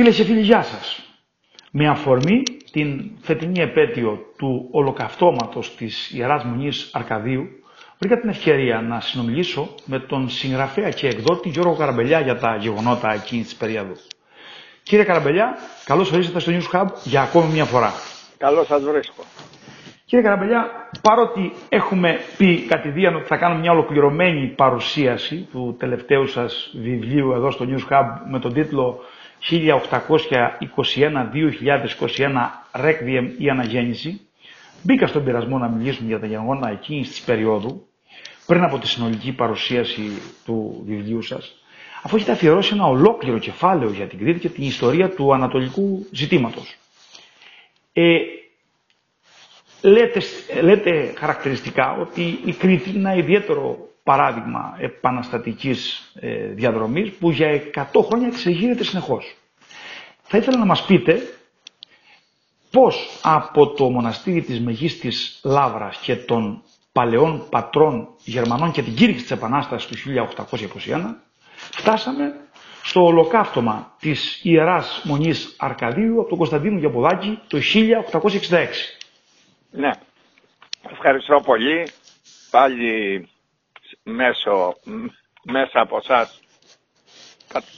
Φίλες και φίλοι, γεια σας. Με αφορμή την φετινή επέτειο του ολοκαυτώματος της Ιεράς Μονής Αρκαδίου, βρήκα την ευκαιρία να συνομιλήσω με τον συγγραφέα και εκδότη Γιώργο Καραμπελιά για τα γεγονότα εκείνης της περίοδου. Κύριε Καραμπελιά, καλώς ορίσατε στο News Hub για ακόμη μια φορά. Καλώς σας βρίσκω. Κύριε Καραμπελιά, παρότι έχουμε πει κατηδίαν ότι θα κάνουμε μια ολοκληρωμένη παρουσίαση του τελευταίου σας βιβλίου εδώ στο News Hub με τον τίτλο 1821-2021 Requiem ή Αναγέννηση, μπήκα στον πειρασμό να μιλήσουμε για τα γεγονότα εκείνης της περίοδου, πριν από τη συνολική παρουσίαση του βιβλίου σας, αφού έχετε αφιερώσει ένα ολόκληρο κεφάλαιο για την Κρήτη και την ιστορία του ανατολικού ζητήματος. Ε, λέτε, λέτε χαρακτηριστικά ότι η Κρήτη είναι ένα ιδιαίτερο παράδειγμα επαναστατικής ε, διαδρομής που για 100 χρόνια εξεγείρεται συνεχώς. Θα ήθελα να μας πείτε πώς από το μοναστήρι της Μεγίστης Λάβρας και των παλαιών πατρών Γερμανών και την κήρυξη της Επανάστασης του 1821 φτάσαμε στο ολοκαύτωμα της Ιεράς Μονής Αρκαδίου από τον Κωνσταντίνο Γιαποδάκη το 1866. Ναι, ευχαριστώ πολύ. Πάλι μέσω, μέσα από εσά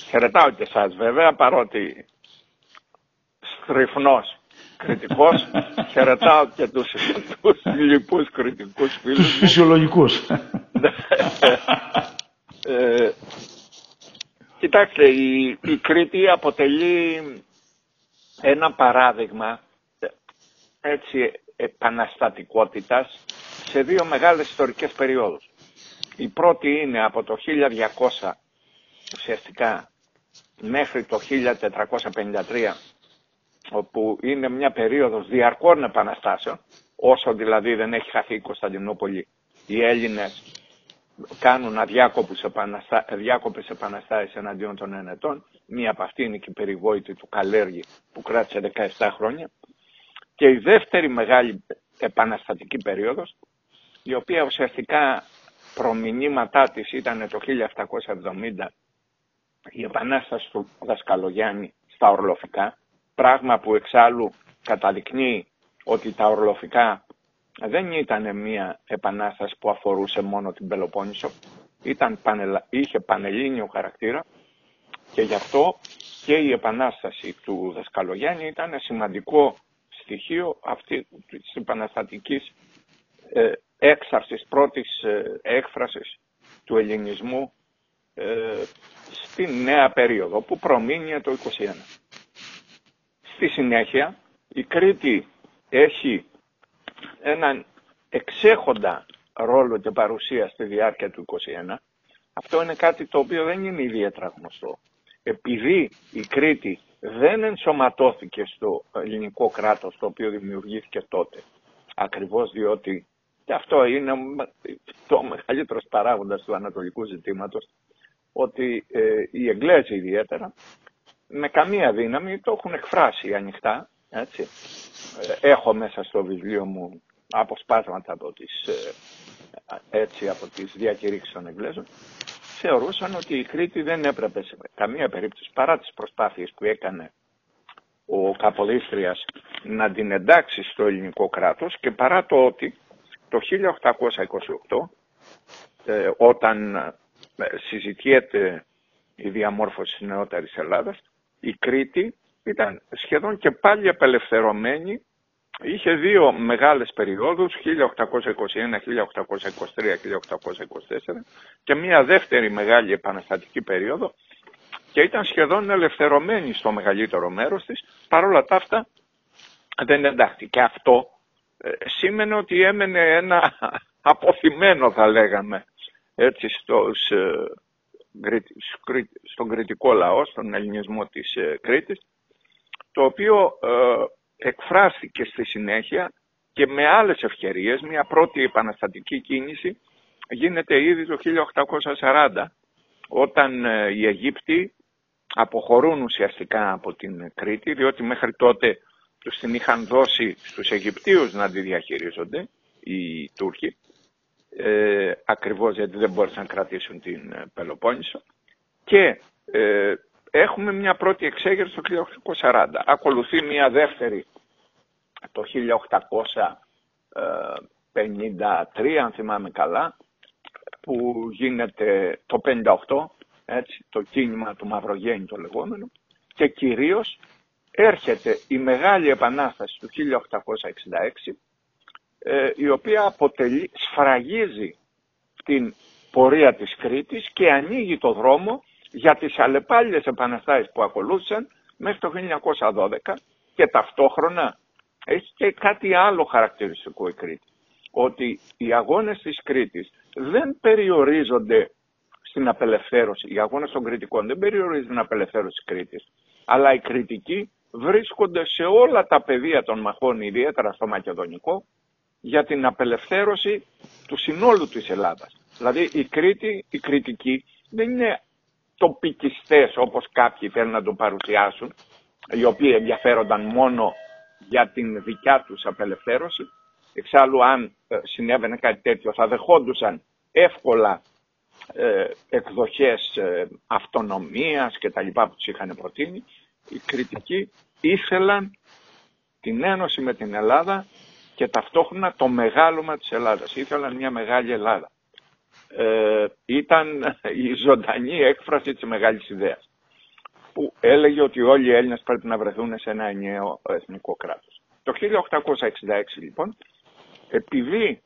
χαιρετάω και εσά βέβαια, παρότι στριφνός κριτικός, χαιρετάω και τους, τους λοιπούς κριτικούς φίλους. Τους φυσιολογικούς. ε, κοιτάξτε, η, η Κρήτη αποτελεί ένα παράδειγμα έτσι επαναστατικότητας σε δύο μεγάλες ιστορικές περιόδους. Η πρώτη είναι από το 1200 ουσιαστικά μέχρι το 1453 όπου είναι μια περίοδος διαρκών επαναστάσεων όσο δηλαδή δεν έχει χαθεί η Κωνσταντινούπολη οι Έλληνες κάνουν αδιάκοπες επαναστα... επαναστάσεις εναντίον των ενετών. Μία από αυτή είναι και η περιβόητη του Καλέργη που κράτησε 17 χρόνια. Και η δεύτερη μεγάλη επαναστατική περίοδος, η οποία ουσιαστικά προμηνύματά της ήταν το 1770 η επανάσταση του Δασκαλογιάννη στα Ορλοφικά, πράγμα που εξάλλου καταδεικνύει ότι τα Ορλοφικά δεν ήταν μια επανάσταση που αφορούσε μόνο την Πελοπόννησο, ήταν είχε πανελλήνιο χαρακτήρα και γι' αυτό και η επανάσταση του Δασκαλογιάννη ήταν σημαντικό στοιχείο αυτή της επαναστατικής ε, έξαρσης, πρώτης ε, έκφρασης του ελληνισμού ε, στη νέα περίοδο που προμείνει το 21. Στη συνέχεια η Κρήτη έχει έναν εξέχοντα ρόλο και παρουσία στη διάρκεια του 21. Αυτό είναι κάτι το οποίο δεν είναι ιδιαίτερα γνωστό. Επειδή η Κρήτη δεν ενσωματώθηκε στο ελληνικό κράτος το οποίο δημιουργήθηκε τότε. Ακριβώς διότι και αυτό είναι το μεγαλύτερος παράγοντας του ανατολικού ζητήματος ότι ε, οι Εγγλέζοι ιδιαίτερα με καμία δύναμη το έχουν εκφράσει ανοιχτά. Έτσι. Ε, έχω μέσα στο βιβλίο μου αποσπάσματα από τις, ε, έτσι, από τις διακηρύξεις των Εγγλέζων θεωρούσαν ότι η Κρήτη δεν έπρεπε σε καμία περίπτωση παρά τις προσπάθειες που έκανε ο Καποδίστριας να την εντάξει στο ελληνικό κράτος και παρά το ότι το 1828 ε, όταν ε, συζητιέται η διαμόρφωση της νεότερης Ελλάδας η Κρήτη ήταν σχεδόν και πάλι απελευθερωμένη είχε δύο μεγάλες περιόδους, 1821, 1823, 1824 και μια δεύτερη μεγάλη επαναστατική περίοδο και ήταν σχεδόν ελευθερωμένη στο μεγαλύτερο μέρος της, παρόλα τα αυτά δεν εντάχθηκε. Και αυτό ε, σήμαινε ότι έμενε ένα αποθυμένο θα λέγαμε έτσι στους, ε, στον κριτικό λαό, στον ελληνισμό της ε, Κρήτης, το οποίο εκφράστηκε στη συνέχεια και με άλλες ευκαιρίες, μια πρώτη επαναστατική κίνηση γίνεται ήδη το 1840, όταν ε, οι Αιγύπτιοι αποχωρούν ουσιαστικά από την Κρήτη, διότι μέχρι τότε τους την είχαν δώσει στους Αιγυπτίους να τη διαχειρίζονται, οι Τούρκοι, ε, ακριβώς γιατί δεν μπόρεσαν να κρατήσουν την ε, Πελοπόννησο και ε, έχουμε μια πρώτη εξέγερση το 1840. Ακολουθεί μια δεύτερη το 1853, αν θυμάμαι καλά, που γίνεται το 58, έτσι, το κίνημα του Μαυρογέννη το λεγόμενο, και κυρίως έρχεται η Μεγάλη Επανάσταση του 1866, ε, η οποία αποτελεί, σφραγίζει την πορεία της Κρήτης και ανοίγει το δρόμο για τις αλλεπάλληλες επαναστάσεις που ακολούθησαν μέχρι το 1912 και ταυτόχρονα έχει και κάτι άλλο χαρακτηριστικό η Κρήτη. Ότι οι αγώνες της Κρήτης δεν περιορίζονται στην απελευθέρωση, οι αγώνες των κριτικών δεν περιορίζονται στην απελευθέρωση της Κρήτης, αλλά οι κριτικοί βρίσκονται σε όλα τα πεδία των μαχών, ιδιαίτερα στο Μακεδονικό, για την απελευθέρωση του συνόλου της Ελλάδας. Δηλαδή η Κρήτη, οι κριτικοί δεν είναι τοπικιστές όπως κάποιοι θέλουν να το παρουσιάσουν, οι οποίοι ενδιαφέρονταν μόνο για την δικιά τους απελευθέρωση. Εξάλλου αν ε, συνέβαινε κάτι τέτοιο θα δεχόντουσαν εύκολα ε, εκδοχές ε, αυτονομίας και τα λοιπά που τους είχαν προτείνει. Οι κριτικοί ήθελαν την ένωση με την Ελλάδα και ταυτόχρονα το μεγάλωμα της Ελλάδας. Ήθελαν μια μεγάλη Ελλάδα. Ε, ήταν η ζωντανή έκφραση της μεγάλης ιδέας που έλεγε ότι όλοι οι Έλληνες πρέπει να βρεθούν σε ένα ενιαίο εθνικό κράτος. Το 1866 λοιπόν, επειδή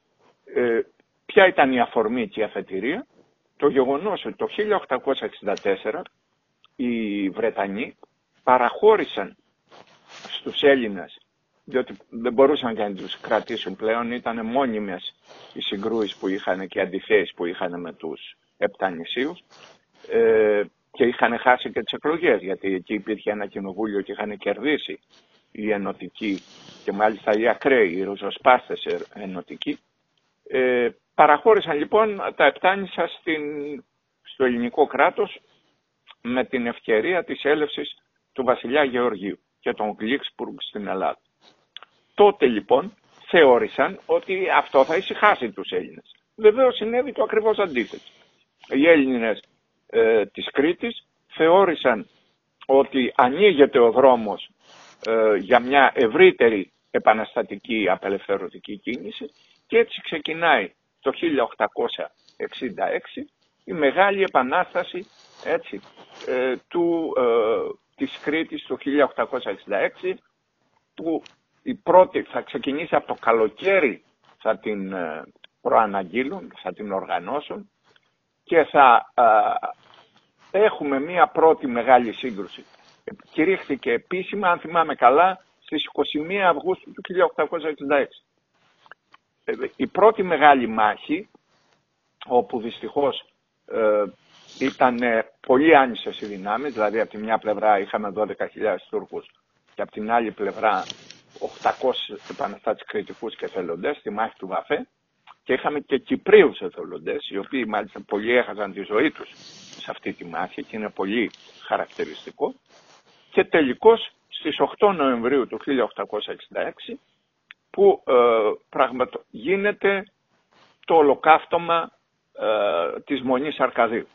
ε, ποια ήταν η αφορμή και η αφετηρία, το γεγονός ότι το 1864 οι Βρετανοί παραχώρησαν στους Έλληνες διότι δεν μπορούσαν και να τους κρατήσουν πλέον, ήταν μόνιμες οι συγκρούσεις που είχαν και οι αντιθέσεις που είχαν με τους Επτανησίους ε, και είχαν χάσει και τις εκλογές, γιατί εκεί υπήρχε ένα κοινοβούλιο και είχαν κερδίσει οι ενωτικοί και μάλιστα οι ακραίοι, οι ροζοσπάστες ενωτικοί. Ε, παραχώρησαν λοιπόν τα Επτάνησα στην, στο ελληνικό κράτος με την ευκαιρία της έλευσης του βασιλιά Γεωργίου και των Γλίξπουργκ στην Ελλάδα. Τότε λοιπόν θεώρησαν ότι αυτό θα ησυχάσει τους Έλληνες. Βεβαίως συνέβη το ακριβώς αντίθετο. Οι Έλληνες ε, της Κρήτης θεώρησαν ότι ανοίγεται ο δρόμος ε, για μια ευρύτερη επαναστατική απελευθερωτική κίνηση και έτσι ξεκινάει το 1866 η μεγάλη επανάσταση έτσι, ε, του, ε, της Κρήτης το 1866 που η πρώτη θα ξεκινήσει από το καλοκαίρι, θα την ε, προαναγγείλουν, θα την οργανώσουν και θα ε, έχουμε μία πρώτη μεγάλη σύγκρουση. Κηρύχθηκε επίσημα, αν θυμάμαι καλά, στις 21 Αυγούστου του 1866. Ε, η πρώτη μεγάλη μάχη, όπου δυστυχώς ε, ήταν πολύ άνισες οι δυνάμεις, δηλαδή από τη μια πλευρά είχαμε 12.000 Τούρκους και από την άλλη πλευρά 800 επαναστάτες κριτικούς και εθελοντές στη μάχη του Βαφέ και είχαμε και Κυπρίους εθελοντές, οι οποίοι μάλιστα πολλοί έχασαν τη ζωή τους σε αυτή τη μάχη και είναι πολύ χαρακτηριστικό. Και τελικώς στις 8 Νοεμβρίου του 1866 που ε, πραγματο... γίνεται το ολοκαύτωμα ε, της Μονής Αρκαδίου.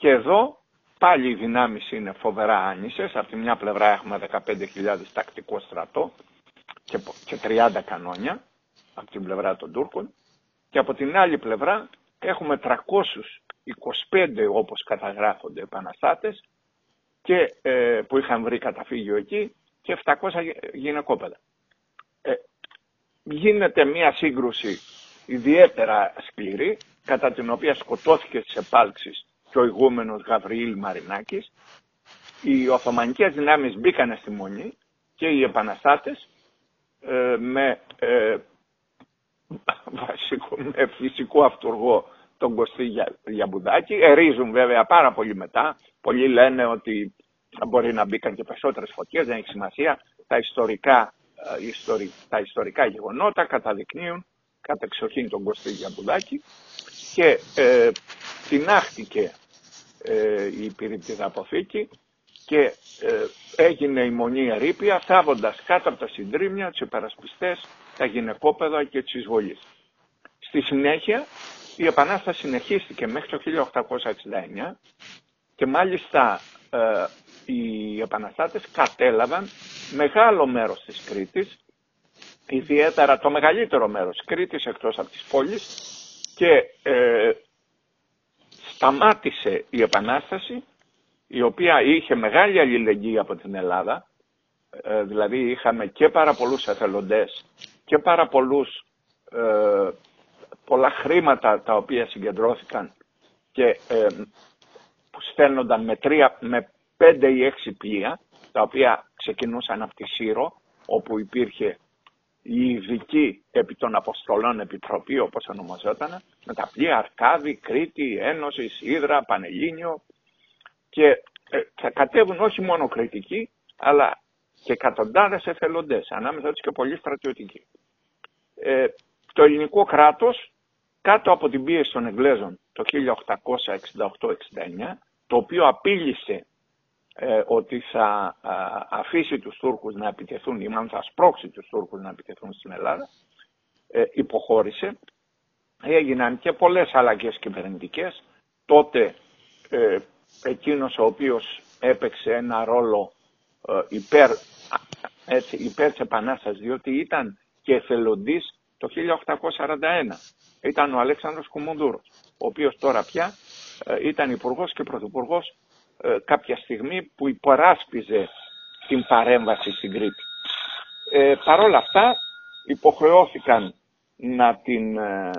Και εδώ πάλι οι δυνάμεις είναι φοβερά άνισες. Από τη μια πλευρά έχουμε 15.000 τακτικό στρατό και 30 κανόνια από την πλευρά των Τούρκων και από την άλλη πλευρά έχουμε 325 όπως καταγράφονται επαναστάτες και, ε, που είχαν βρει καταφύγιο εκεί και 700 γυναικόπαιδα. Ε, γίνεται μια σύγκρουση ιδιαίτερα σκληρή κατά την οποία σκοτώθηκε στις επάλξεις και ο ηγούμενος Γαβριήλ Μαρινάκης. Οι Οθωμανικές δυνάμεις μπήκανε στη Μονή και οι επαναστάτες ε, με, ε, βασικό, με φυσικό αυτούργο τον Κωστή Γιαμπουδάκη. Ερίζουν βέβαια πάρα πολύ μετά. Πολλοί λένε ότι μπορεί να μπήκαν και περισσότερες φωτιές, δεν έχει σημασία. Τα ιστορικά, ε, τα ιστορικά γεγονότα καταδεικνύουν κατά εξοχήν τον Κωστή Γιαμπουδάκη και ε, τεινάχτηκε ε, η πυρητήδα αποθήκη και ε, έγινε η μονή ερήπια θάβοντας κάτω από τα συντρίμια τους υπερασπιστές, τα γυναικόπαιδα και τις εισβολείς. Στη συνέχεια η Επανάσταση συνεχίστηκε μέχρι το 1869 και μάλιστα ε, οι επαναστάτες κατέλαβαν μεγάλο μέρος της Κρήτης, ιδιαίτερα το μεγαλύτερο μέρος της Κρήτης εκτός από τις πόλεις και ε, σταμάτησε η Επανάσταση η οποία είχε μεγάλη αλληλεγγύη από την Ελλάδα, ε, δηλαδή είχαμε και πάρα πολλούς εθελοντές και πάρα πολλούς, ε, πολλά χρήματα τα οποία συγκεντρώθηκαν και ε, που στέλνονταν με, τρία, με πέντε ή έξι πλοία, τα οποία ξεκινούσαν από τη Σύρο, όπου υπήρχε η ειδική επί των Αποστολών Επιτροπή, όπως ονομαζόταν, με τα πλοία Αρκάδη, Κρήτη, Ένωση, Σίδρα, Πανελλήνιο και ε, θα κατέβουν όχι μόνο κριτικοί, αλλά και εκατοντάδες εθελοντές, ανάμεσα τους και πολλοί στρατιωτικοί. Ε, το ελληνικό κράτος, κάτω από την πίεση των Εγγλέζων το 1868-69, το οποίο απείλησε ε, ότι θα αφήσει τους Τούρκους να επιτεθούν ή μάλλον θα σπρώξει τους Τούρκους να επιτεθούν στην Ελλάδα, ε, υποχώρησε. Έγιναν και πολλές αλλαγές κυβερνητικές. Τότε ε, εκείνος ο οποίος έπαιξε ένα ρόλο ε, υπέρ, έτσι, υπέρ της Επανάστασης, διότι ήταν και εθελοντής το 1841. Ήταν ο Αλέξανδρος Κουμουνδούρος, ο οποίος τώρα πια ε, ήταν υπουργός και πρωθυπουργός ε, κάποια στιγμή που υποράσπιζε την παρέμβαση στην Κρήτη. Ε, Παρ' όλα αυτά υποχρεώθηκαν να την... Ε,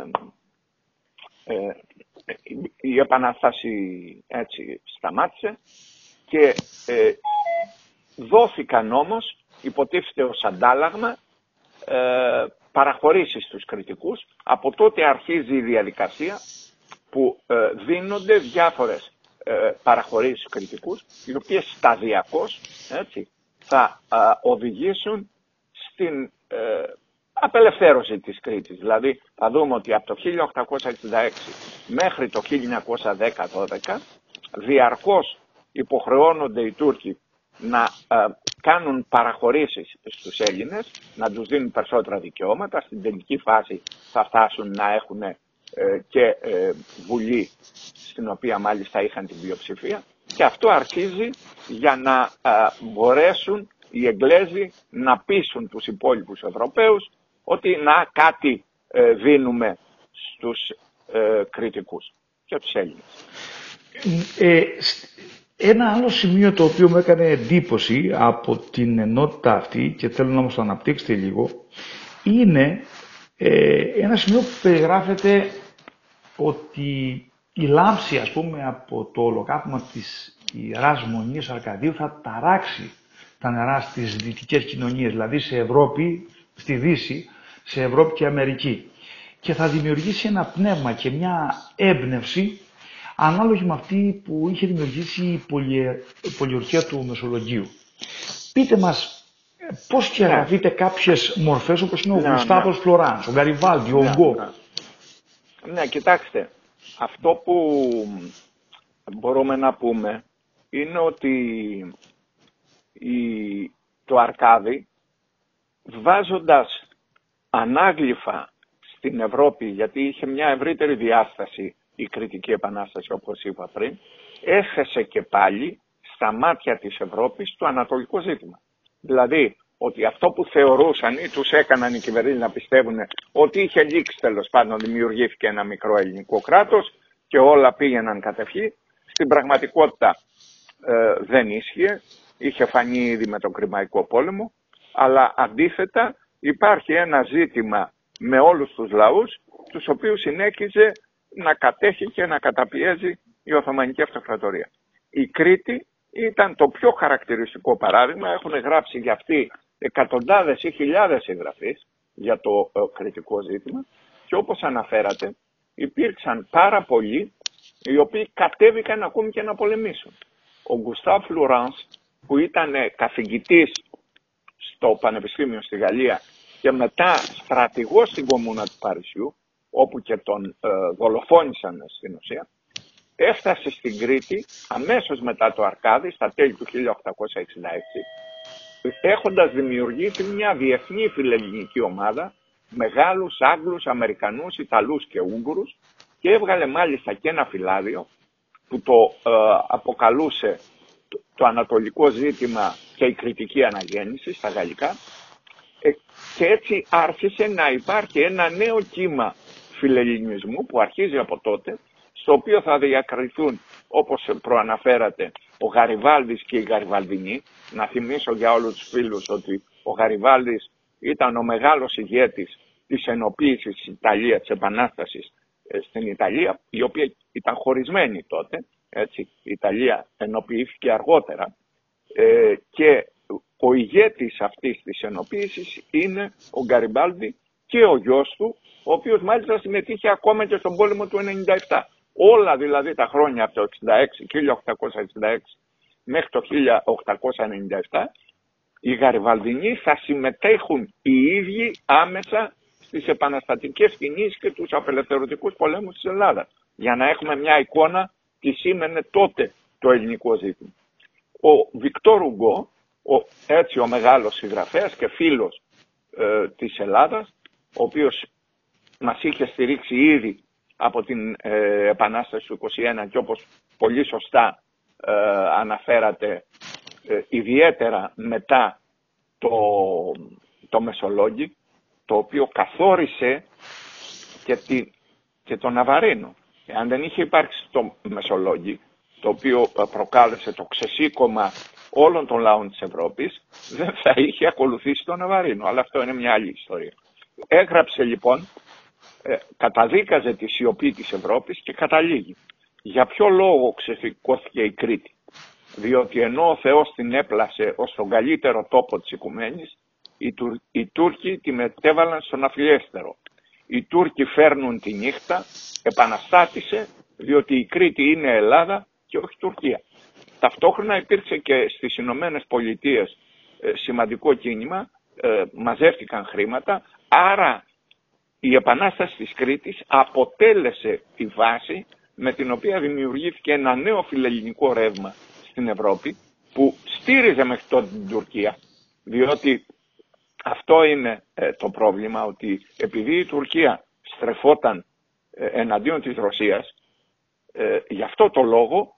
ε η επανάσταση έτσι σταμάτησε και ε, δόθηκαν όμως υποτίθεται ως αντάλλαγμα ε, παραχωρήσεις στους κριτικούς. Από τότε αρχίζει η διαδικασία που ε, δίνονται διάφορες ε, παραχωρήσεις στους κριτικούς, οι οποίες σταδιακώς έτσι, θα ε, οδηγήσουν στην ε, απελευθέρωση της Κρήτης. Δηλαδή θα δούμε ότι από το 1866 μέχρι το 1910-12 διαρκώς υποχρεώνονται οι Τούρκοι να κάνουν παραχωρήσεις στους Έλληνες, να τους δίνουν περισσότερα δικαιώματα. Στην τελική φάση θα φτάσουν να έχουν ε, και ε, βουλή στην οποία μάλιστα είχαν την πλειοψηφία και αυτό αρχίζει για να μπορέσουν οι Εγγλέζοι να πείσουν τους υπόλοιπους Ευρωπαίους ότι να κάτι ε, δίνουμε στους κριτικούς και τους Έλληνες. ένα άλλο σημείο το οποίο μου έκανε εντύπωση από την ενότητα αυτή και θέλω να μας το αναπτύξετε λίγο είναι ε, ένα σημείο που περιγράφεται ότι η λάμψη, ας πούμε, από το ολοκαύμα της Ιεράς Μονής Αρκαδίου θα ταράξει τα νερά στις δυτικές κοινωνίες, δηλαδή σε Ευρώπη, στη Δύση, σε Ευρώπη και Αμερική. Και θα δημιουργήσει ένα πνεύμα και μια έμπνευση ανάλογη με αυτή που είχε δημιουργήσει η πολιορκία του Μεσολογίου. Πείτε μας Πώς και ναι. κάποιες μορφές όπως είναι ο ναι, Γουστάβος ναι. Φλωράνς, ο Γκαριβάλντι, ο ναι, Γκο. Ναι. ναι, κοιτάξτε, αυτό που μπορούμε να πούμε είναι ότι η, το Αρκάδι βάζοντας ανάγλυφα στην Ευρώπη, γιατί είχε μια ευρύτερη διάσταση η κριτική επανάσταση όπως είπα πριν, έθεσε και πάλι στα μάτια της Ευρώπης το ανατολικό ζήτημα. Δηλαδή ότι αυτό που θεωρούσαν ή τους έκαναν οι κυβερνήσεις να πιστεύουν ότι είχε λήξει τέλος πάντων, δημιουργήθηκε ένα μικρό ελληνικό κράτος και όλα πήγαιναν κατευχή, στην πραγματικότητα ε, δεν ίσχυε, είχε φανεί ήδη με τον Κρημαϊκό πόλεμο, αλλά αντίθετα υπάρχει ένα ζήτημα με όλους τους λαούς, τους οποίους συνέχιζε να κατέχει και να καταπιέζει η Οθωμανική Αυτοκρατορία. Η Κρήτη ήταν το πιο χαρακτηριστικό παράδειγμα. Έχουν γράψει για αυτή εκατοντάδες ή χιλιάδες εγγραφείς για το ε, κριτικό ζήτημα και όπως αναφέρατε υπήρξαν πάρα πολλοί οι οποίοι κατέβηκαν ακόμη και να πολεμήσουν. Ο Γκουστάβ Λουράνς που ήταν καθηγητής στο Πανεπιστήμιο στη Γαλλία και μετά στρατηγός στην Κομμούνα του Παρισιού όπου και τον ε, δολοφόνησαν στην ουσία έφτασε στην Κρήτη αμέσως μετά το Αρκάδι, στα τέλη του 1866, έχοντας δημιουργήσει μια διεθνή φιλελληνική ομάδα, μεγάλους Άγγλους, Αμερικανούς, Ιταλούς και Ούγγρους και έβγαλε μάλιστα και ένα φυλάδιο που το ε, αποκαλούσε το ανατολικό ζήτημα και η κριτική αναγέννηση στα γαλλικά ε, και έτσι άρχισε να υπάρχει ένα νέο κύμα φιλελληνισμού που αρχίζει από τότε στο οποίο θα διακριθούν όπως προαναφέρατε ο Γαριβάλδης και η Γαριβαλδινή. Να θυμίσω για όλους τους φίλους ότι ο Γαριβάλδης ήταν ο μεγάλος ηγέτης της ενοποίησης της Ιταλίας, της Επανάστασης ε, στην Ιταλία, η οποία ήταν χωρισμένη τότε, έτσι, η Ιταλία ενοποιήθηκε αργότερα ε, και ο ηγέτης αυτής της ενοποίησης είναι ο Γκαριμπάλδη και ο γιος του, ο οποίος μάλιστα συμμετείχε ακόμα και στον πόλεμο του 97. Όλα δηλαδή τα χρόνια από το 66, 1866 μέχρι το 1897, οι Γαριβαλδινοί θα συμμετέχουν οι ίδιοι άμεσα στις επαναστατικές κινήσεις και τους απελευθερωτικούς πολέμους της Ελλάδας. Για να έχουμε μια εικόνα τι σήμαινε τότε το ελληνικό ζήτημα. Ο Βικτόρ Ουγκό, ο, έτσι ο μεγάλος συγγραφέας και φίλος ε, της Ελλάδας, ο οποίος μας είχε στηρίξει ήδη από την ε, Επανάσταση του 21 και όπως πολύ σωστά ε, αναφέρατε ε, ιδιαίτερα μετά το, το Μεσολόγγι το οποίο καθόρισε και, τη, και το Ναβαρίνο. Εάν δεν είχε υπάρξει το Μεσολόγγι το οποίο προκάλεσε το ξεσήκωμα όλων των λαών της Ευρώπης δεν θα είχε ακολουθήσει το Ναβαρίνο. Αλλά αυτό είναι μια άλλη ιστορία. Έγραψε λοιπόν ε, καταδίκαζε τη σιωπή της Ευρώπης και καταλήγει. Για ποιο λόγο ξεσηκώθηκε η Κρήτη; Διότι ενώ ο Θεός την έπλασε ως τον καλύτερο τόπο της οικουμένης, οι, Τουρ, οι Τούρκοι τη μετέβαλαν στον αφιλιέστερο. Οι Τούρκοι φέρνουν τη νύχτα, επαναστάτησε, διότι η Κρήτη είναι Ελλάδα και όχι Τουρκία. Ταυτόχρονα υπήρξε και στις Ηνωμένες Πολιτείες ε, σημαντικό κίνημα, ε, μαζεύτηκαν χρήματα, άρα η Επανάσταση της Κρήτης αποτέλεσε τη βάση με την οποία δημιουργήθηκε ένα νέο φιλελληνικό ρεύμα στην Ευρώπη που στήριζε μέχρι τότε την Τουρκία διότι αυτό είναι ε, το πρόβλημα ότι επειδή η Τουρκία στρεφόταν ε, εναντίον της Ρωσίας ε, γι' αυτό το λόγο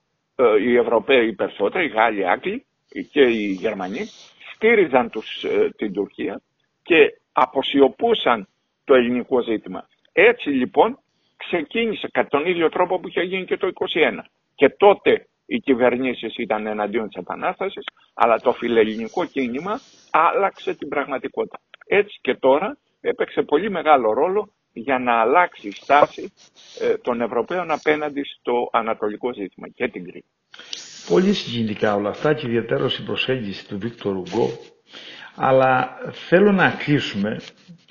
οι Ευρωπαίοι περισσότεροι, οι Γάλλοι, οι Άγγλοι και οι Γερμανοί στήριζαν τους, την Τουρκία και αποσιωπούσαν το ελληνικό ζήτημα. Έτσι λοιπόν ξεκίνησε κατά τον ίδιο τρόπο που είχε γίνει και το 21. Και τότε οι κυβερνήσεις ήταν εναντίον της Επανάστασης, αλλά το φιλελληνικό κίνημα άλλαξε την πραγματικότητα. Έτσι και τώρα έπαιξε πολύ μεγάλο ρόλο για να αλλάξει η στάση ε, των Ευρωπαίων απέναντι στο ανατολικό ζήτημα και την Κρήτη. Πολύ συγκινητικά όλα αυτά και ιδιαίτερα η προσέγγιση του Βίκτορ Ουγκό αλλά θέλω να κλείσουμε,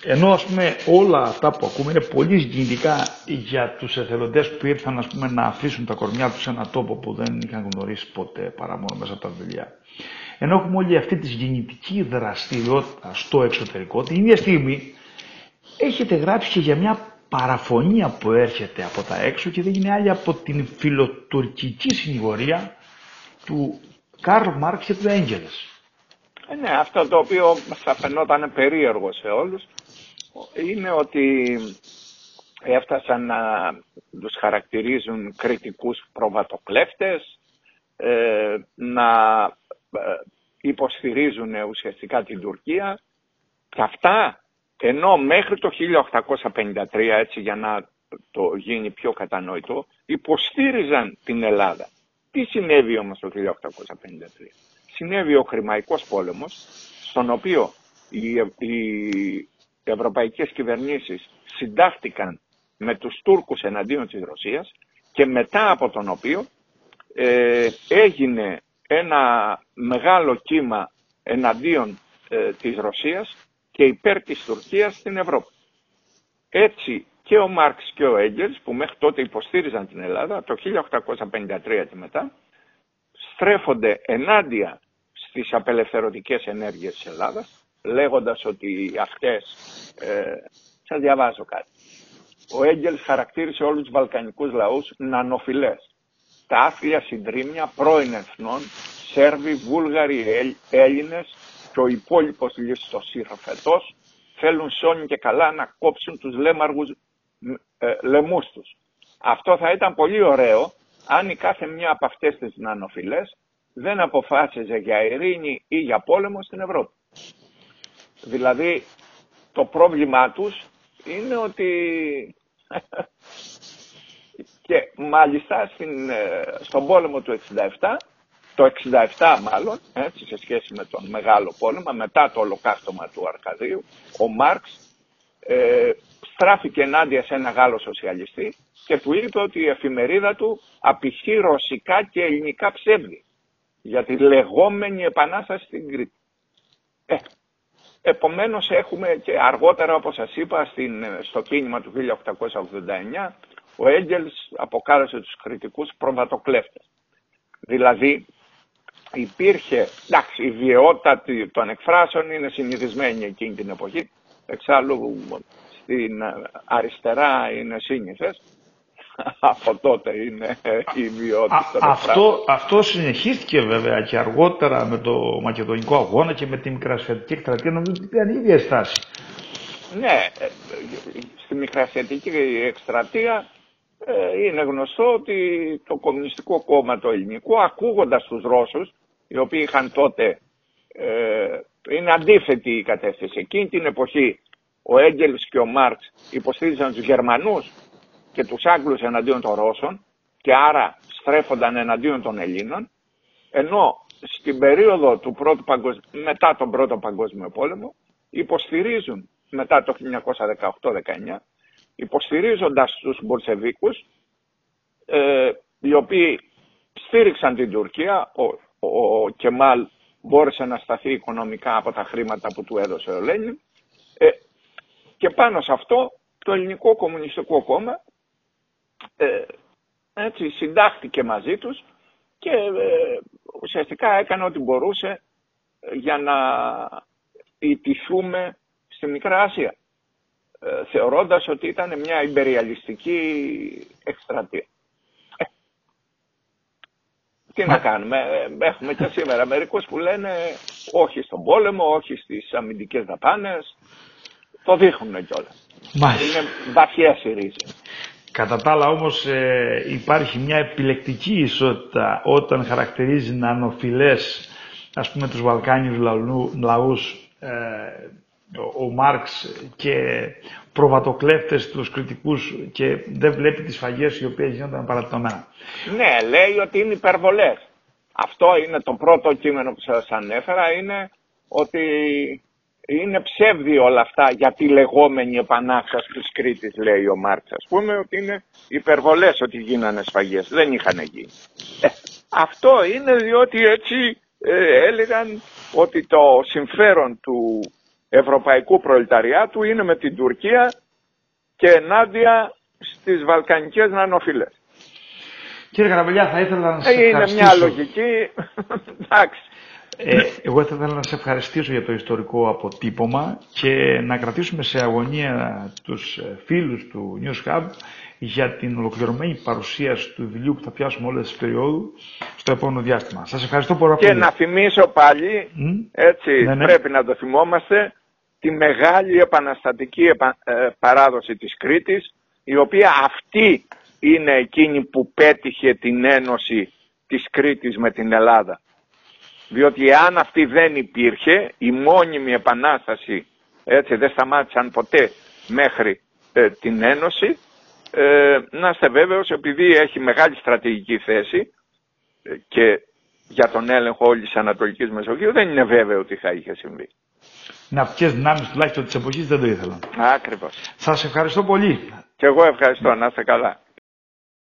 ενώ ας πούμε όλα αυτά που ακούμε είναι πολύ συγκινητικά για τους εθελοντές που ήρθαν ας πούμε, να αφήσουν τα κορμιά τους σε ένα τόπο που δεν είχαν γνωρίσει ποτέ παρά μόνο μέσα από τα βιβλία. Ενώ έχουμε όλη αυτή τη γεννητική δραστηριότητα στο εξωτερικό, την ίδια στιγμή έχετε γράψει και για μια παραφωνία που έρχεται από τα έξω και δεν είναι άλλη από την φιλοτουρκική συνηγορία του Καρλ Μάρξ και του Έγγελες. Ε, ναι, αυτό το οποίο θα φαινόταν περίεργο σε όλους είναι ότι έφτασαν να τους χαρακτηρίζουν κριτικούς προβατοκλέφτες, ε, να ε, υποστηρίζουν ουσιαστικά την Τουρκία και αυτά ενώ μέχρι το 1853 έτσι για να το γίνει πιο κατανοητό υποστήριζαν την Ελλάδα. Τι συνέβη όμως το 1853 συνέβη ο Χρημαϊκός πόλεμος, στον οποίο οι, οι ευρωπαϊκές κυβερνήσεις συντάχτηκαν με τους Τούρκους εναντίον της Ρωσίας και μετά από τον οποίο ε, έγινε ένα μεγάλο κύμα εναντίον ε, της Ρωσίας και υπέρ της Τουρκίας στην Ευρώπη. Έτσι και ο Μάρξ και ο Έγγελς που μέχρι τότε υποστήριζαν την Ελλάδα το 1853 και μετά στρέφονται ενάντια στις απελευθερωτικές ενέργειες της Ελλάδας, λέγοντας ότι αυτές, ε, σας διαβάζω κάτι. Ο Έγγελς χαρακτήρισε όλους τους βαλκανικούς λαούς νανοφιλές. Τα άθλια συντρίμια πρώην εθνών, Σέρβοι, Βούλγαροι, Έλληνες και ο υπόλοιπος ληστοσύρφετος θέλουν σώνει και καλά να κόψουν τους λέμαργους ε, λαιμούς τους. Αυτό θα ήταν πολύ ωραίο αν η κάθε μια από αυτές τις νανοφιλές δεν αποφάσιζε για ειρήνη ή για πόλεμο στην Ευρώπη. Δηλαδή το πρόβλημά τους είναι ότι και μάλιστα στην, ε, στον πόλεμο του 67, το 67 μάλλον, έτσι, σε σχέση με τον Μεγάλο Πόλεμο, μετά το ολοκαύτωμα του Αρκαδίου, ο Μάρξ ε, στράφηκε ενάντια σε ένα Γάλλο σοσιαλιστή και του είπε ότι η εφημερίδα του απηχεί ρωσικά και ελληνικά ψεύδη για τη λεγόμενη επανάσταση στην Κρήτη. Ε, επομένως έχουμε και αργότερα όπως σας είπα στην, στο κίνημα του 1889 ο Έγγελς αποκάλεσε τους κριτικούς προβατοκλέφτες. Δηλαδή υπήρχε, εντάξει η βιαιότητα των εκφράσεων είναι συνηθισμένη εκείνη την εποχή, εξάλλου στην αριστερά είναι σύνηθες, από τότε είναι η βιότητα των αυτό, αυτό συνεχίστηκε βέβαια και αργότερα με το Μακεδονικό Αγώνα και με τη Μικρασιατική Εκστρατεία, νομίζω ότι ήταν η ίδια στάση. Ναι, ε, στη Μικρασιατική Εκστρατεία ε, είναι γνωστό ότι το Κομμουνιστικό Κόμμα το ελληνικό, ακούγοντας τους Ρώσους, οι οποίοι είχαν τότε, ε, είναι αντίθετη η κατεύθυνση. Εκείνη την εποχή ο Έγγελς και ο Μάρξ υποστήριζαν τους Γερμανούς και τους Άγγλους εναντίον των Ρώσων και άρα στρέφονταν εναντίον των Ελλήνων, ενώ στην περίοδο του πρώτου μετά τον Πρώτο Παγκόσμιο Πόλεμο υποστηρίζουν μετά το 1918-19 υποστηρίζοντας τους Μπορσεβίκους, ε, οι οποίοι στήριξαν την Τουρκία, ο, ο, Κεμάλ μπόρεσε να σταθεί οικονομικά από τα χρήματα που του έδωσε ο Λένιν ε, και πάνω σε αυτό το Ελληνικό Κομμουνιστικό Κόμμα ε, έτσι, συντάχθηκε μαζί τους και ε, ουσιαστικά έκανε ό,τι μπορούσε για να ιτηθούμε στη Μικρά Ασία. Ε, θεωρώντας ότι ήταν μια υπεριαλιστική εκστρατεία. Ε, τι να κάνουμε, ε, έχουμε και σήμερα μερικούς που λένε όχι στον πόλεμο, όχι στις αμυντικές δαπάνες, το δείχνουν κιόλας. Είναι βαθιές οι ρίζες. Κατά τα άλλα όμως υπάρχει μια επιλεκτική ισότητα όταν χαρακτηρίζει νανοφιλές ας πούμε τους Βαλκάνιους λαούς ο Μάρξ και προβατοκλέφτες τους κριτικούς και δεν βλέπει τις φαγές οι οποίες γίνονταν παρατητωμένα. Ναι, λέει ότι είναι υπερβολές. Αυτό είναι το πρώτο κείμενο που σας ανέφερα, είναι ότι είναι ψεύδι όλα αυτά για τη λεγόμενη επανάσταση της Κρήτης, λέει ο Μάρξ. Ας πούμε ότι είναι υπερβολές ότι γίνανε σφαγές. Δεν είχαν γίνει. Ε, αυτό είναι διότι έτσι ε, έλεγαν ότι το συμφέρον του ευρωπαϊκού προλεταριάτου είναι με την Τουρκία και ενάντια στις βαλκανικές νανοφύλες. Κύριε Καραβελιά, θα ήθελα να σας ε, Είναι μια λογική, εντάξει. Ε, εγώ θα ήθελα να σε ευχαριστήσω για το ιστορικό αποτύπωμα και να κρατήσουμε σε αγωνία τους ε, φίλους του News Hub για την ολοκληρωμένη παρουσίαση του βιβλίου που θα πιάσουμε όλες τις περίοδου στο επόμενο διάστημα. Σας ευχαριστώ πολύ. Και να θυμίσω πάλι, έτσι ναι, ναι. πρέπει να το θυμόμαστε, τη μεγάλη επαναστατική ε, παράδοση της Κρήτης, η οποία αυτή είναι εκείνη που πέτυχε την ένωση της Κρήτης με την Ελλάδα. Διότι αν αυτή δεν υπήρχε, η μόνιμη επανάσταση, έτσι δεν σταμάτησαν ποτέ μέχρι ε, την ένωση, ε, να είστε βέβαιος επειδή έχει μεγάλη στρατηγική θέση ε, και για τον έλεγχο όλης της Ανατολικής Μεσογείου δεν είναι βέβαιο ότι θα είχε συμβεί ναυτικέ δυνάμει τουλάχιστον της εποχής δεν το ήθελαν. Ακριβώς. Σας ευχαριστώ πολύ. Και εγώ ευχαριστώ. Να είστε καλά.